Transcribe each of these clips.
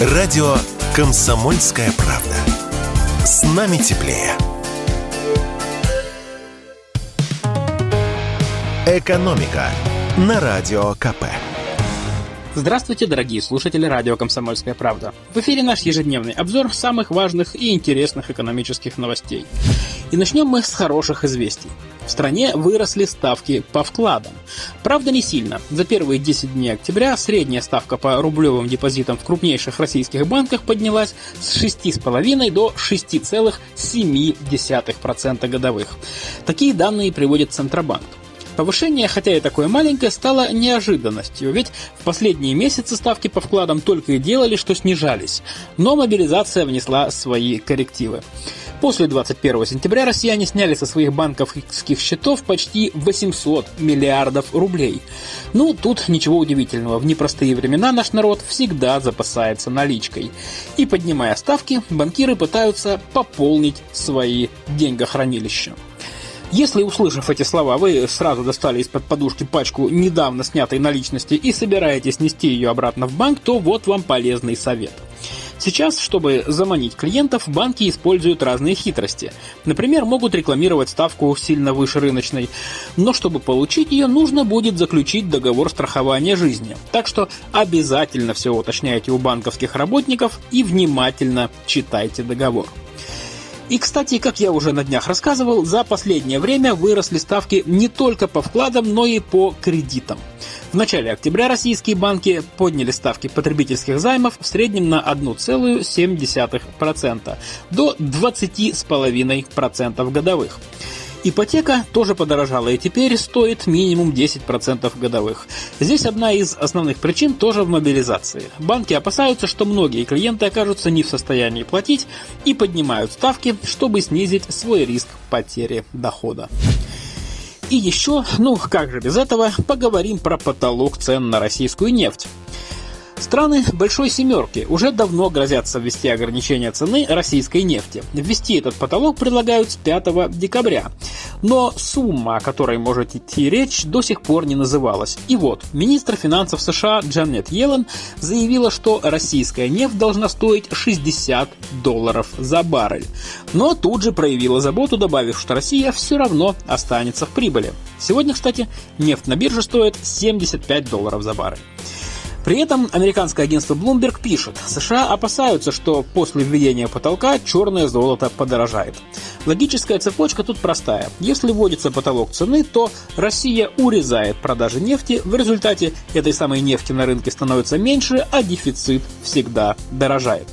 Радио «Комсомольская правда». С нами теплее. «Экономика» на Радио КП. Здравствуйте, дорогие слушатели радио «Комсомольская правда». В эфире наш ежедневный обзор самых важных и интересных экономических новостей. И начнем мы с хороших известий. В стране выросли ставки по вкладам. Правда, не сильно. За первые 10 дней октября средняя ставка по рублевым депозитам в крупнейших российских банках поднялась с 6,5 до 6,7% годовых. Такие данные приводит Центробанк. Повышение, хотя и такое маленькое, стало неожиданностью, ведь в последние месяцы ставки по вкладам только и делали, что снижались. Но мобилизация внесла свои коррективы. После 21 сентября россияне сняли со своих банковских счетов почти 800 миллиардов рублей. Ну, тут ничего удивительного. В непростые времена наш народ всегда запасается наличкой. И поднимая ставки, банкиры пытаются пополнить свои деньгохранилища. Если, услышав эти слова, вы сразу достали из-под подушки пачку недавно снятой наличности и собираетесь нести ее обратно в банк, то вот вам полезный совет. Сейчас, чтобы заманить клиентов, банки используют разные хитрости. Например, могут рекламировать ставку сильно выше рыночной, но чтобы получить ее, нужно будет заключить договор страхования жизни. Так что обязательно все уточняйте у банковских работников и внимательно читайте договор. И, кстати, как я уже на днях рассказывал, за последнее время выросли ставки не только по вкладам, но и по кредитам. В начале октября российские банки подняли ставки потребительских займов в среднем на 1,7% до 20,5% годовых. Ипотека тоже подорожала и теперь стоит минимум 10% годовых. Здесь одна из основных причин тоже в мобилизации. Банки опасаются, что многие клиенты окажутся не в состоянии платить и поднимают ставки, чтобы снизить свой риск потери дохода. И еще, ну как же без этого, поговорим про потолок цен на российскую нефть. Страны Большой Семерки уже давно грозятся ввести ограничение цены российской нефти. Ввести этот потолок предлагают с 5 декабря. Но сумма, о которой может идти речь, до сих пор не называлась. И вот, министр финансов США Джанет Йеллен заявила, что российская нефть должна стоить 60 долларов за баррель. Но тут же проявила заботу, добавив, что Россия все равно останется в прибыли. Сегодня, кстати, нефть на бирже стоит 75 долларов за баррель. При этом американское агентство Bloomberg пишет, США опасаются, что после введения потолка черное золото подорожает. Логическая цепочка тут простая. Если вводится потолок цены, то Россия урезает продажи нефти, в результате этой самой нефти на рынке становится меньше, а дефицит всегда дорожает.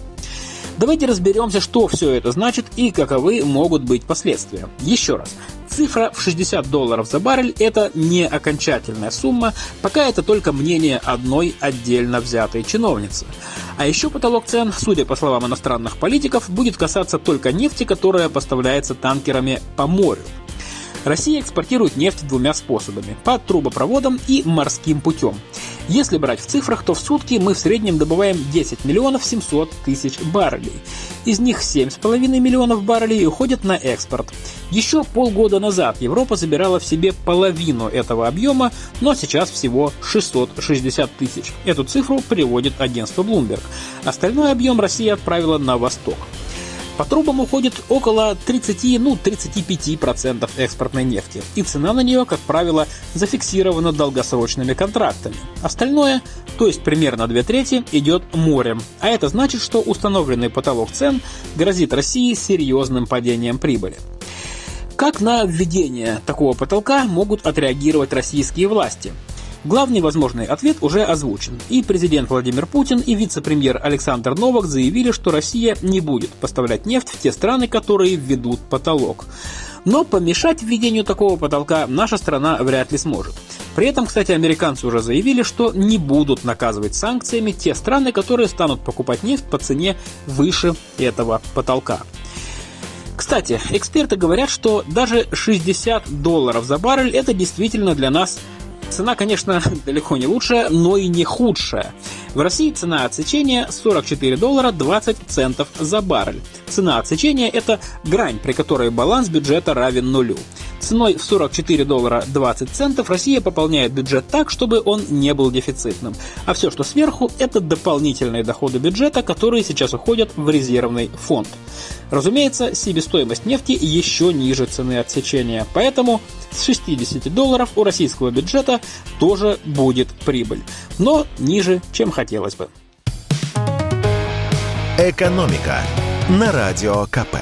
Давайте разберемся, что все это значит и каковы могут быть последствия. Еще раз. Цифра в 60 долларов за баррель – это не окончательная сумма, пока это только мнение одной отдельно взятой чиновницы. А еще потолок цен, судя по словам иностранных политиков, будет касаться только нефти, которая поставляется танкерами по морю. Россия экспортирует нефть двумя способами – по трубопроводам и морским путем. Если брать в цифрах, то в сутки мы в среднем добываем 10 миллионов 700 тысяч баррелей. Из них 7,5 миллионов баррелей уходят на экспорт. Еще полгода назад Европа забирала в себе половину этого объема, но сейчас всего 660 тысяч. Эту цифру приводит агентство Bloomberg. Остальной объем Россия отправила на восток. По трубам уходит около 30, ну 35% экспортной нефти, и цена на нее, как правило, зафиксирована долгосрочными контрактами. Остальное, то есть примерно две трети, идет морем, а это значит, что установленный потолок цен грозит России серьезным падением прибыли. Как на введение такого потолка могут отреагировать российские власти? Главный возможный ответ уже озвучен. И президент Владимир Путин, и вице-премьер Александр Новак заявили, что Россия не будет поставлять нефть в те страны, которые введут потолок. Но помешать введению такого потолка наша страна вряд ли сможет. При этом, кстати, американцы уже заявили, что не будут наказывать санкциями те страны, которые станут покупать нефть по цене выше этого потолка. Кстати, эксперты говорят, что даже 60 долларов за баррель это действительно для нас Цена, конечно, далеко не лучшая, но и не худшая. В России цена отсечения 44 доллара 20 центов за баррель. Цена отсечения – это грань, при которой баланс бюджета равен нулю. Ценой в 44 доллара 20 центов Россия пополняет бюджет так, чтобы он не был дефицитным. А все, что сверху, это дополнительные доходы бюджета, которые сейчас уходят в резервный фонд. Разумеется, себестоимость нефти еще ниже цены отсечения, поэтому с 60 долларов у российского бюджета тоже будет прибыль, но ниже, чем хотелось бы. «Экономика» на Радио КП.